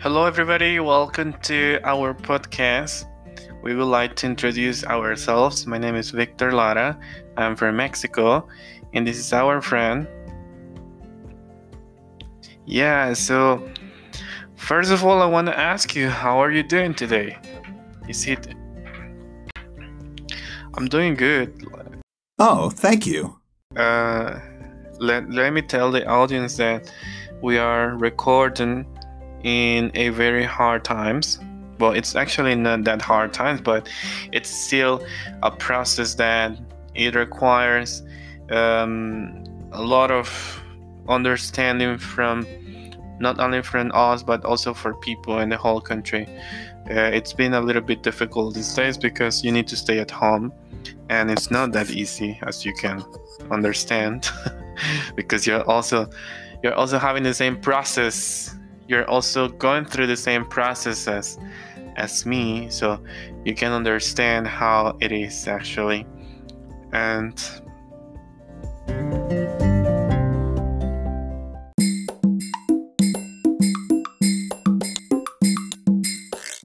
Hello, everybody. Welcome to our podcast. We would like to introduce ourselves. My name is Victor Lara. I'm from Mexico, and this is our friend. Yeah, so first of all, I want to ask you, how are you doing today? Is it? I'm doing good. Oh, thank you. Uh, let, let me tell the audience that we are recording in a very hard times. Well it's actually not that hard times but it's still a process that it requires um, a lot of understanding from not only from us but also for people in the whole country. Uh, it's been a little bit difficult these days because you need to stay at home and it's not that easy as you can understand because you're also you're also having the same process you're also going through the same process as, as me, so you can understand how it is actually. And